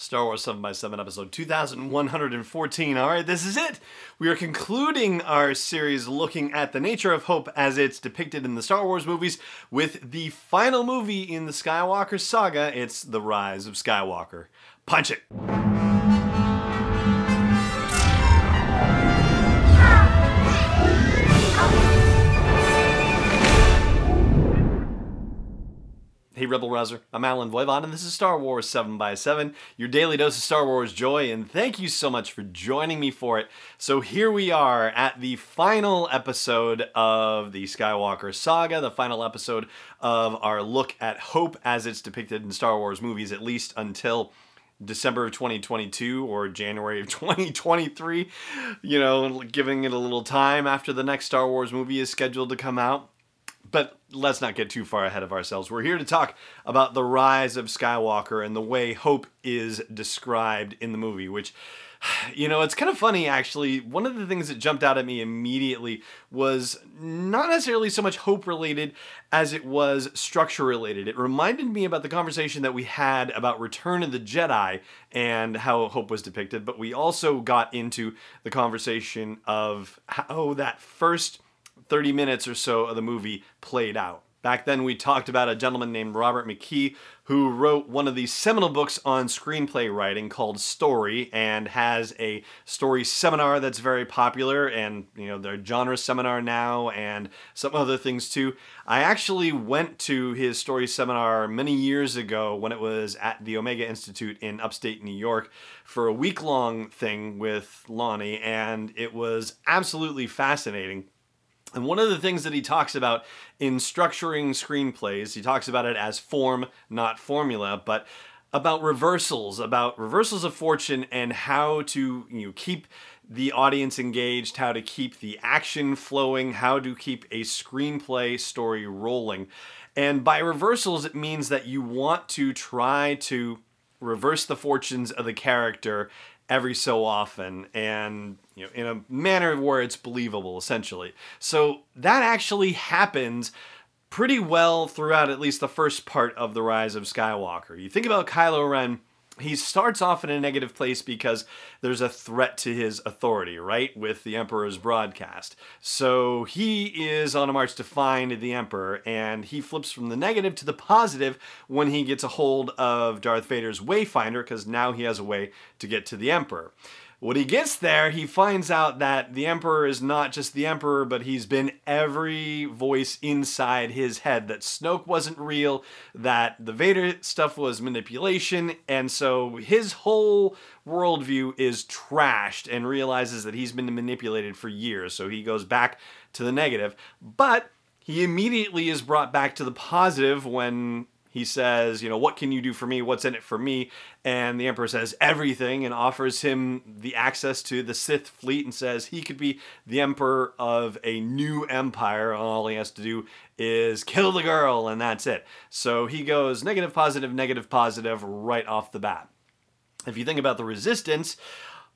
Star Wars 7 by 7 episode 2114. All right, this is it. We are concluding our series looking at the nature of hope as it's depicted in the Star Wars movies with the final movie in the Skywalker saga. It's The Rise of Skywalker. Punch it. Hey, Rebel Rouser. I'm Allen Voivod, and this is Star Wars 7 by 7 your daily dose of Star Wars joy, and thank you so much for joining me for it. So, here we are at the final episode of the Skywalker saga, the final episode of our look at hope as it's depicted in Star Wars movies, at least until December of 2022 or January of 2023, you know, giving it a little time after the next Star Wars movie is scheduled to come out. But let's not get too far ahead of ourselves. We're here to talk about the rise of Skywalker and the way hope is described in the movie, which you know, it's kind of funny actually. One of the things that jumped out at me immediately was not necessarily so much hope related as it was structure related. It reminded me about the conversation that we had about Return of the Jedi and how hope was depicted, but we also got into the conversation of how oh, that first 30 minutes or so of the movie played out. Back then, we talked about a gentleman named Robert McKee who wrote one of the seminal books on screenplay writing called Story and has a story seminar that's very popular and, you know, their genre seminar now and some other things too. I actually went to his story seminar many years ago when it was at the Omega Institute in upstate New York for a week long thing with Lonnie, and it was absolutely fascinating. And one of the things that he talks about in structuring screenplays, he talks about it as form, not formula, but about reversals, about reversals of fortune and how to you know, keep the audience engaged, how to keep the action flowing, how to keep a screenplay story rolling. And by reversals, it means that you want to try to reverse the fortunes of the character every so often and you know in a manner where it's believable essentially. So that actually happens pretty well throughout at least the first part of the rise of skywalker. You think about kylo ren he starts off in a negative place because there's a threat to his authority, right? With the Emperor's broadcast. So he is on a march to find the Emperor, and he flips from the negative to the positive when he gets a hold of Darth Vader's Wayfinder, because now he has a way to get to the Emperor. When he gets there, he finds out that the Emperor is not just the Emperor, but he's been every voice inside his head. That Snoke wasn't real, that the Vader stuff was manipulation, and so his whole worldview is trashed and realizes that he's been manipulated for years. So he goes back to the negative. But he immediately is brought back to the positive when he says, you know, what can you do for me? What's in it for me? And the Emperor says everything and offers him the access to the Sith fleet and says he could be the Emperor of a new empire. All he has to do is kill the girl and that's it. So he goes negative, positive, negative, positive right off the bat. If you think about the resistance,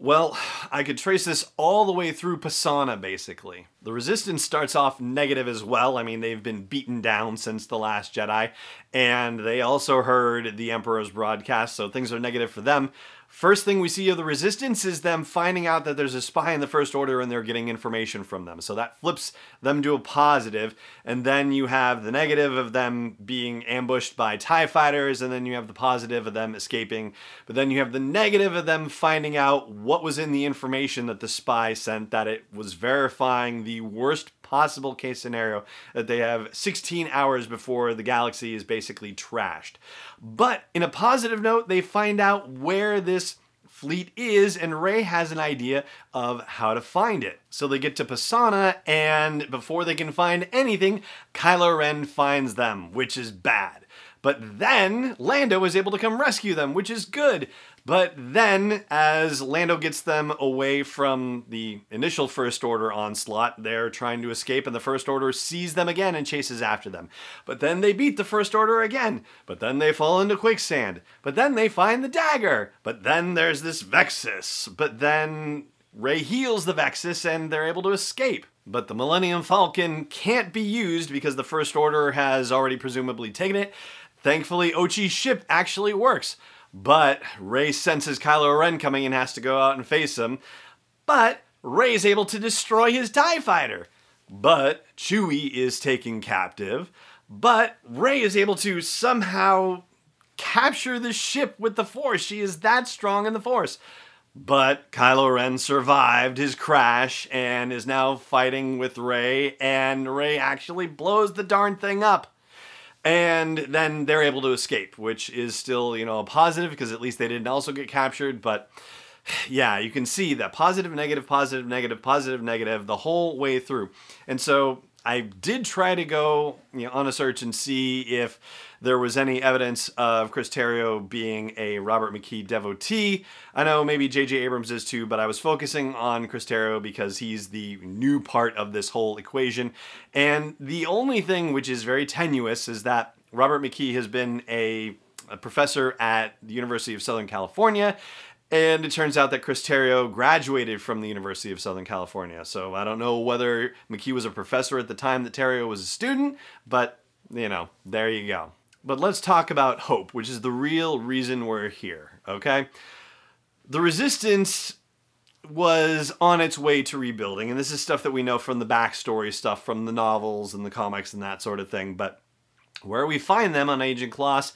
well, I could trace this all the way through Pasaana, basically. The Resistance starts off negative as well. I mean, they've been beaten down since The Last Jedi, and they also heard the Emperor's broadcast, so things are negative for them. First thing we see of the resistance is them finding out that there's a spy in the First Order and they're getting information from them. So that flips them to a positive, and then you have the negative of them being ambushed by TIE fighters, and then you have the positive of them escaping. But then you have the negative of them finding out what was in the information that the spy sent, that it was verifying the worst possible case scenario that they have 16 hours before the galaxy is basically trashed. But in a positive note, they find out where this fleet is, and Rey has an idea of how to find it. So they get to Pasaana, and before they can find anything, Kylo Ren finds them, which is bad. But then Lando is able to come rescue them, which is good. But then, as Lando gets them away from the initial First Order onslaught, they're trying to escape, and the First Order sees them again and chases after them. But then they beat the First Order again. But then they fall into quicksand. But then they find the dagger. But then there's this Vexis. But then Rey heals the Vexis and they're able to escape. But the Millennium Falcon can't be used because the First Order has already presumably taken it. Thankfully, Ochi's ship actually works. But Rey senses Kylo Ren coming and has to go out and face him. But Rey is able to destroy his TIE fighter. But Chewie is taken captive. But Rey is able to somehow capture the ship with the Force. She is that strong in the Force. But Kylo Ren survived his crash and is now fighting with Rey, and Rey actually blows the darn thing up. And then they're able to escape, which is still, you know, a positive because at least they didn't also get captured. But yeah, you can see that positive, negative, positive, negative, positive, negative the whole way through. And so I did try to go you know, on a search and see if there was any evidence of Chris Terrio being a Robert McKee devotee. I know maybe J.J. Abrams is too, but I was focusing on Chris Terrio because he's the new part of this whole equation. And the only thing which is very tenuous is that Robert McKee has been a, a professor at the University of Southern California and it turns out that Chris Terrio graduated from the University of Southern California. So I don't know whether McKee was a professor at the time that Terrio was a student, but you know, there you go. But let's talk about hope, which is the real reason we're here, okay? The resistance was on its way to rebuilding, and this is stuff that we know from the backstory stuff from the novels and the comics and that sort of thing. But where we find them on Ajan Kloss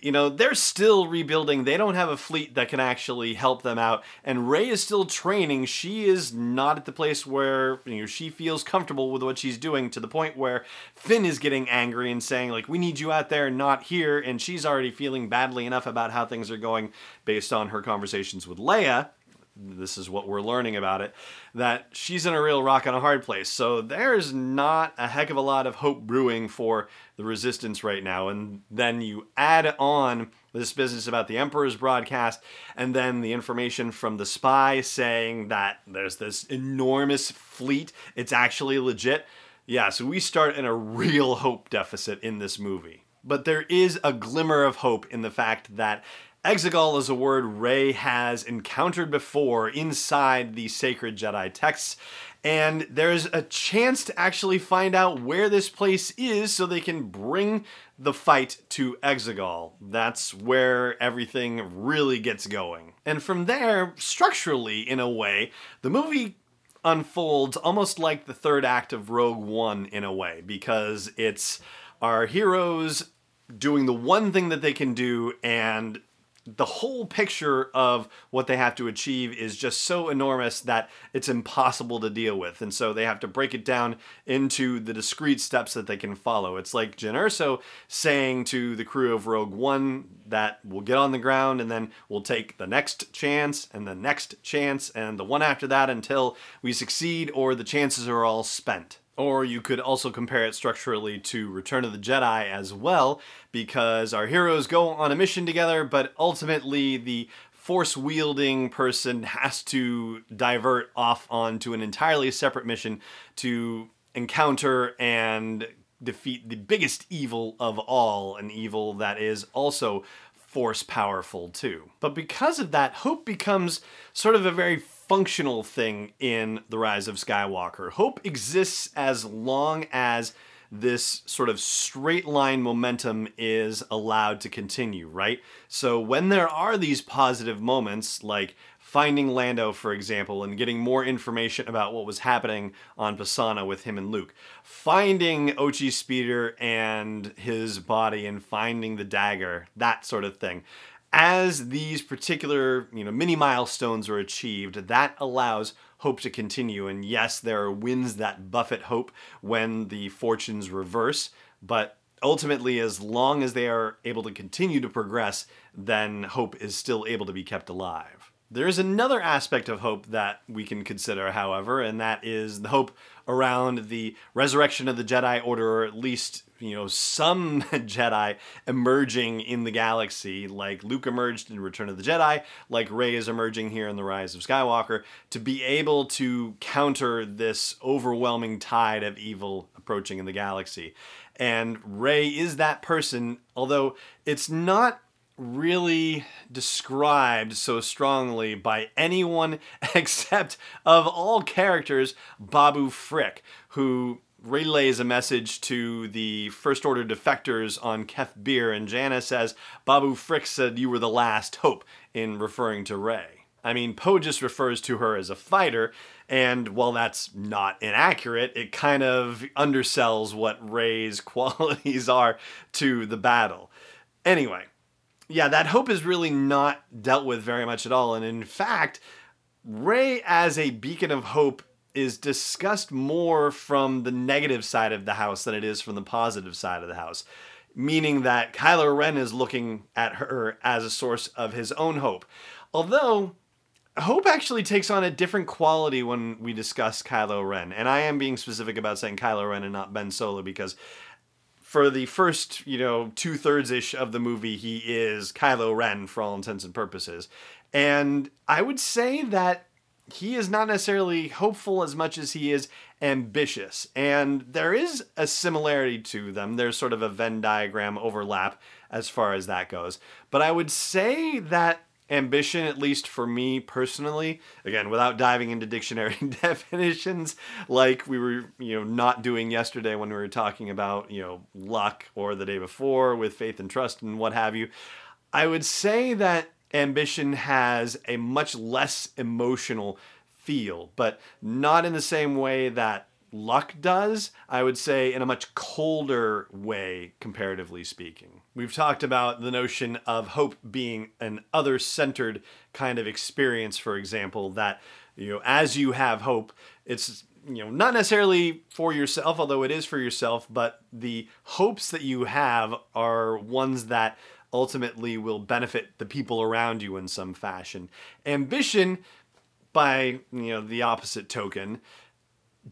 you know, they're still rebuilding. They don't have a fleet that can actually help them out. And Rey is still training. She is not at the place where, you know, she feels comfortable with what she's doing to the point where Finn is getting angry and saying, like, we need you out there, not here. And she's already feeling badly enough about how things are going based on her conversations with Leia this is what we're learning about it, that she's in a real rock and a hard place. So there's not a heck of a lot of hope brewing for the resistance right now. And then you add on this business about the Emperor's broadcast, and then the information from the spy saying that there's this enormous fleet. It's actually legit. Yeah, so we start in a real hope deficit in this movie. But there is a glimmer of hope in the fact that Exegol is a word Rey has encountered before inside the sacred Jedi texts, and there's a chance to actually find out where this place is so they can bring the fight to Exegol. That's where everything really gets going. And from there, structurally, in a way, the movie unfolds almost like the third act of Rogue One in a way, because it's our heroes doing the one thing that they can do and the whole picture of what they have to achieve is just so enormous that it's impossible to deal with. And so they have to break it down into the discrete steps that they can follow. It's like Jyn Erso saying to the crew of Rogue One that we'll get on the ground and then we'll take the next chance and the next chance and the one after that until we succeed or the chances are all spent. Or you could also compare it structurally to Return of the Jedi as well, because our heroes go on a mission together, but ultimately the force wielding person has to divert off onto an entirely separate mission to encounter and defeat the biggest evil of all, an evil that is also force powerful too. But because of that, hope becomes sort of a very functional thing in The Rise of Skywalker. Hope exists as long as this sort of straight line momentum is allowed to continue, right? So when there are these positive moments, like finding Lando, for example, and getting more information about what was happening on Pasaana with him and Luke, finding Ochi Speeder and his body and finding the dagger, that sort of thing as these particular you know mini milestones are achieved that allows hope to continue. And yes there are winds that buffet hope when the fortunes reverse but ultimately as long as they are able to continue to progress then hope is still able to be kept alive there's another aspect of hope that we can consider however and that is the hope around the resurrection of the jedi order or at least you know some Jedi emerging in the galaxy, like Luke emerged in Return of the Jedi, like Rey is emerging here in the Rise of Skywalker, to be able to counter this overwhelming tide of evil approaching in the galaxy. And Rey is that person, although it's not really described so strongly by anyone except of all characters Babu Frick, who relays a message to the First Order defectors on Kef Bir, and Jannah says, Babu Frick said you were the last hope, in referring to Rey. I mean, Poe just refers to her as a fighter, and while that's not inaccurate, it kind of undersells what Rey's qualities are to the battle. Anyway, yeah, that hope is really not dealt with very much at all, and in fact, Rey as a beacon of hope is discussed more from the negative side of the house than it is from the positive side of the house. Meaning that Kylo Ren is looking at her as a source of his own hope. Although, hope actually takes on a different quality when we discuss Kylo Ren. And I am being specific about saying Kylo Ren and not Ben Solo because for the first, you know, two thirds ish of the movie, he is Kylo Ren for all intents and purposes. And I would say that he is not necessarily hopeful as much as he is ambitious. And there is a similarity to them. There's sort of a Venn diagram overlap as far as that goes. But I would say that ambition, at least for me personally, again, without diving into dictionary definitions like we were, you know, not doing yesterday when we were talking about, you know, luck or the day before with faith and trust and what have you, I would say that ambition has a much less emotional feel, but not in the same way that luck does. I would say in a much colder way, comparatively speaking. We've talked about the notion of hope being an other centered kind of experience, for example, that, you know, as you have hope, it's you know not necessarily for yourself although it is for yourself but the hopes that you have are ones that ultimately will benefit the people around you in some fashion. Ambition, by you know the opposite token,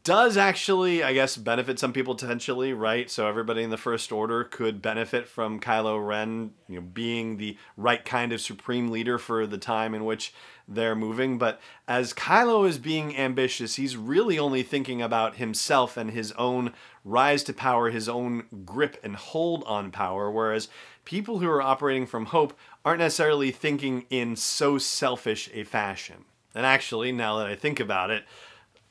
does actually, I guess, benefit some people potentially, right? So everybody in the First Order could benefit from Kylo Ren, you know, being the right kind of supreme leader for the time in which they're moving. But as Kylo is being ambitious, he's really only thinking about himself and his own rise to power, his own grip and hold on power. Whereas people who are operating from hope aren't necessarily thinking in so selfish a fashion. And actually, now that I think about it,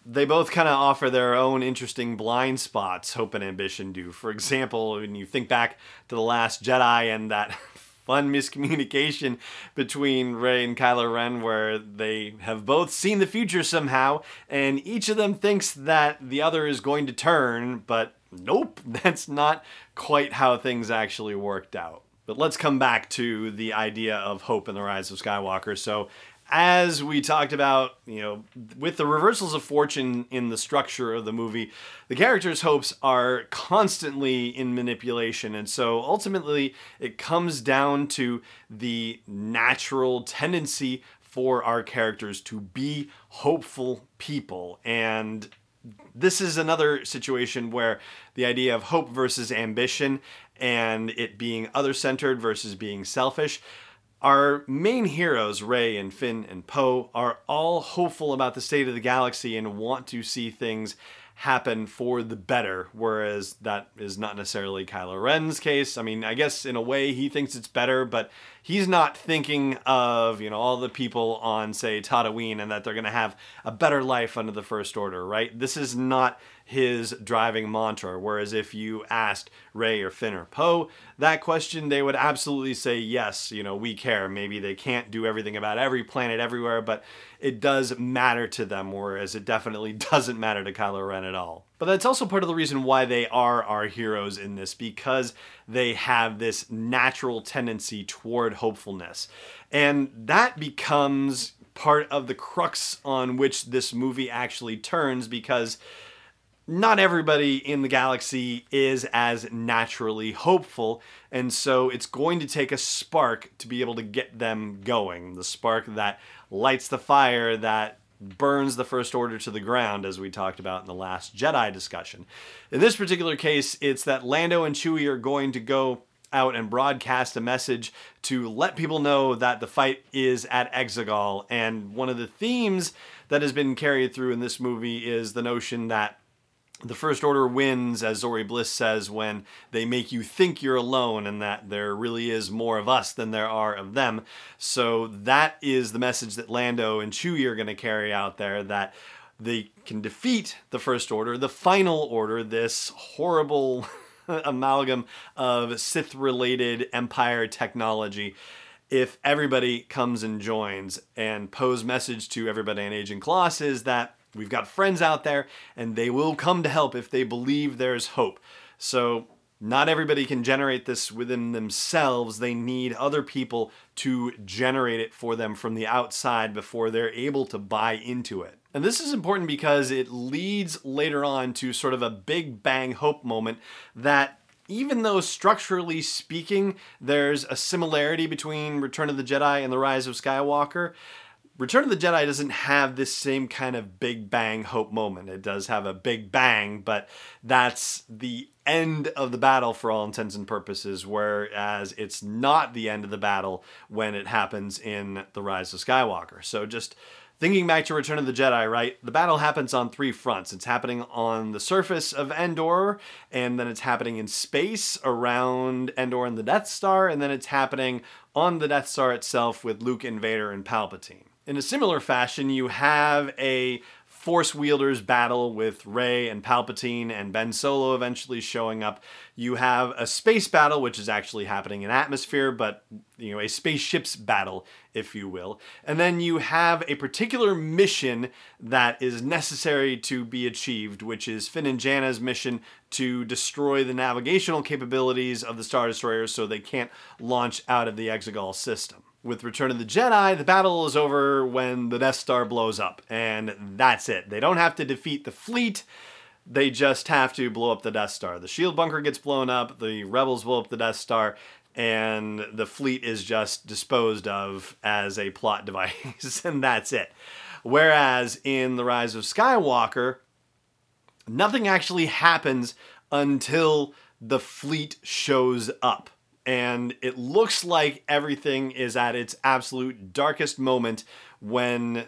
they both kind of offer their own interesting blind spots, hope and ambition do. For example, when you think back to The Last Jedi and that fun miscommunication between Rey and Kylo Ren, where they have both seen the future somehow, and each of them thinks that the other is going to turn, but nope, that's not quite how things actually worked out. But let's come back to the idea of hope in the rise of Skywalker. So, as we talked about, you know, with the reversals of fortune in the structure of the movie, the characters' hopes are constantly in manipulation. And so ultimately, it comes down to the natural tendency for our characters to be hopeful people. And this is another situation where the idea of hope versus ambition and it being other centered versus being selfish. Our main heroes, Rey and Finn and Poe, are all hopeful about the state of the galaxy and want to see things happen for the better, whereas that is not necessarily Kylo Ren's case. I mean, I guess in a way he thinks it's better, but he's not thinking of, you know, all the people on, say, Tatooine and that they're going to have a better life under the First Order, right? This is not his driving mantra. Whereas if you asked Rey or Finn or Poe that question, they would absolutely say, yes, you know, we care. Maybe they can't do everything about every planet everywhere, but it does matter to them, whereas it definitely doesn't matter to Kylo Ren at all. But that's also part of the reason why they are our heroes in this, because they have this natural tendency toward hopefulness. And that becomes part of the crux on which this movie actually turns, because not everybody in the galaxy is as naturally hopeful, and so it's going to take a spark to be able to get them going. The spark that lights the fire that burns the First Order to the ground, as we talked about in the last Jedi discussion. In this particular case, it's that Lando and Chewie are going to go out and broadcast a message to let people know that the fight is at Exegol. And one of the themes that has been carried through in this movie is the notion that the First Order wins, as Zorii Bliss says, when they make you think you're alone and that there really is more of us than there are of them. So that is the message that Lando and Chewie are going to carry out there that they can defeat the First Order, the Final Order, this horrible amalgam of Sith related Empire technology. If everybody comes and joins, and Poe's message to everybody in Ajan Kloss is that we've got friends out there and they will come to help if they believe there's hope. So not everybody can generate this within themselves. They need other people to generate it for them from the outside before they're able to buy into it. And this is important because it leads later on to sort of a big bang hope moment that even though structurally speaking, there's a similarity between Return of the Jedi and The Rise of Skywalker, Return of the Jedi doesn't have this same kind of big bang hope moment. It does have a big bang, but that's the end of the battle for all intents and purposes, whereas it's not the end of the battle when it happens in The Rise of Skywalker. So just thinking back to Return of the Jedi, right? The battle happens on three fronts. It's happening on the surface of Endor, and then it's happening in space around Endor and the Death Star, and then it's happening on the Death Star itself with Luke and Vader and Palpatine. In a similar fashion, you have a Force wielders battle with Rey and Palpatine and Ben Solo eventually showing up. You have a space battle, which is actually happening in atmosphere, but you know, a spaceship's battle, if you will. And then you have a particular mission that is necessary to be achieved, which is Finn and Jannah's mission to destroy the navigational capabilities of the Star Destroyers so they can't launch out of the Exegol system with Return of the Jedi, the battle is over when the Death Star blows up, and that's it. They don't have to defeat the fleet, they just have to blow up the Death Star. The shield bunker gets blown up, the rebels blow up the Death Star, and the fleet is just disposed of as a plot device, and that's it. Whereas in The Rise of Skywalker, nothing actually happens until the fleet shows up and it looks like everything is at its absolute darkest moment when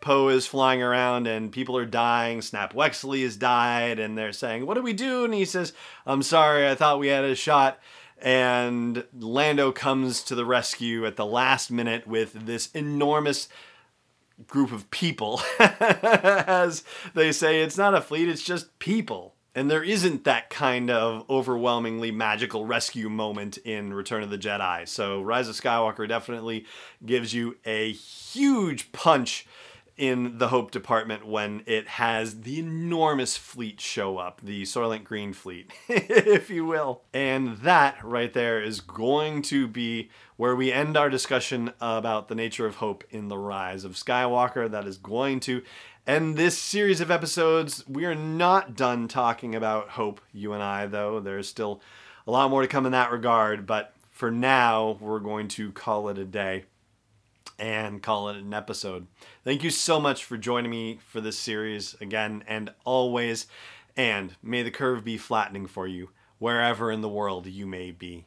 Poe is flying around and people are dying. Snap Wexley has died, and they're saying, What do we do? And he says, I'm sorry, I thought we had a shot. And Lando comes to the rescue at the last minute with this enormous group of people. As they say, it's not a fleet, it's just people. And there isn't that kind of overwhelmingly magical rescue moment in Return of the Jedi. So Rise of Skywalker definitely gives you a huge punch in the Hope Department when it has the enormous fleet show up, the Soylent Green fleet, if you will. And that right there is going to be where we end our discussion about the nature of hope in the Rise of Skywalker. That is going to and this series of episodes, we are not done talking about hope, you and I, though. There's still a lot more to come in that regard, but for now, we're going to call it a day and call it an episode. Thank you so much for joining me for this series again and always. And may the curve be flattening for you wherever in the world you may be.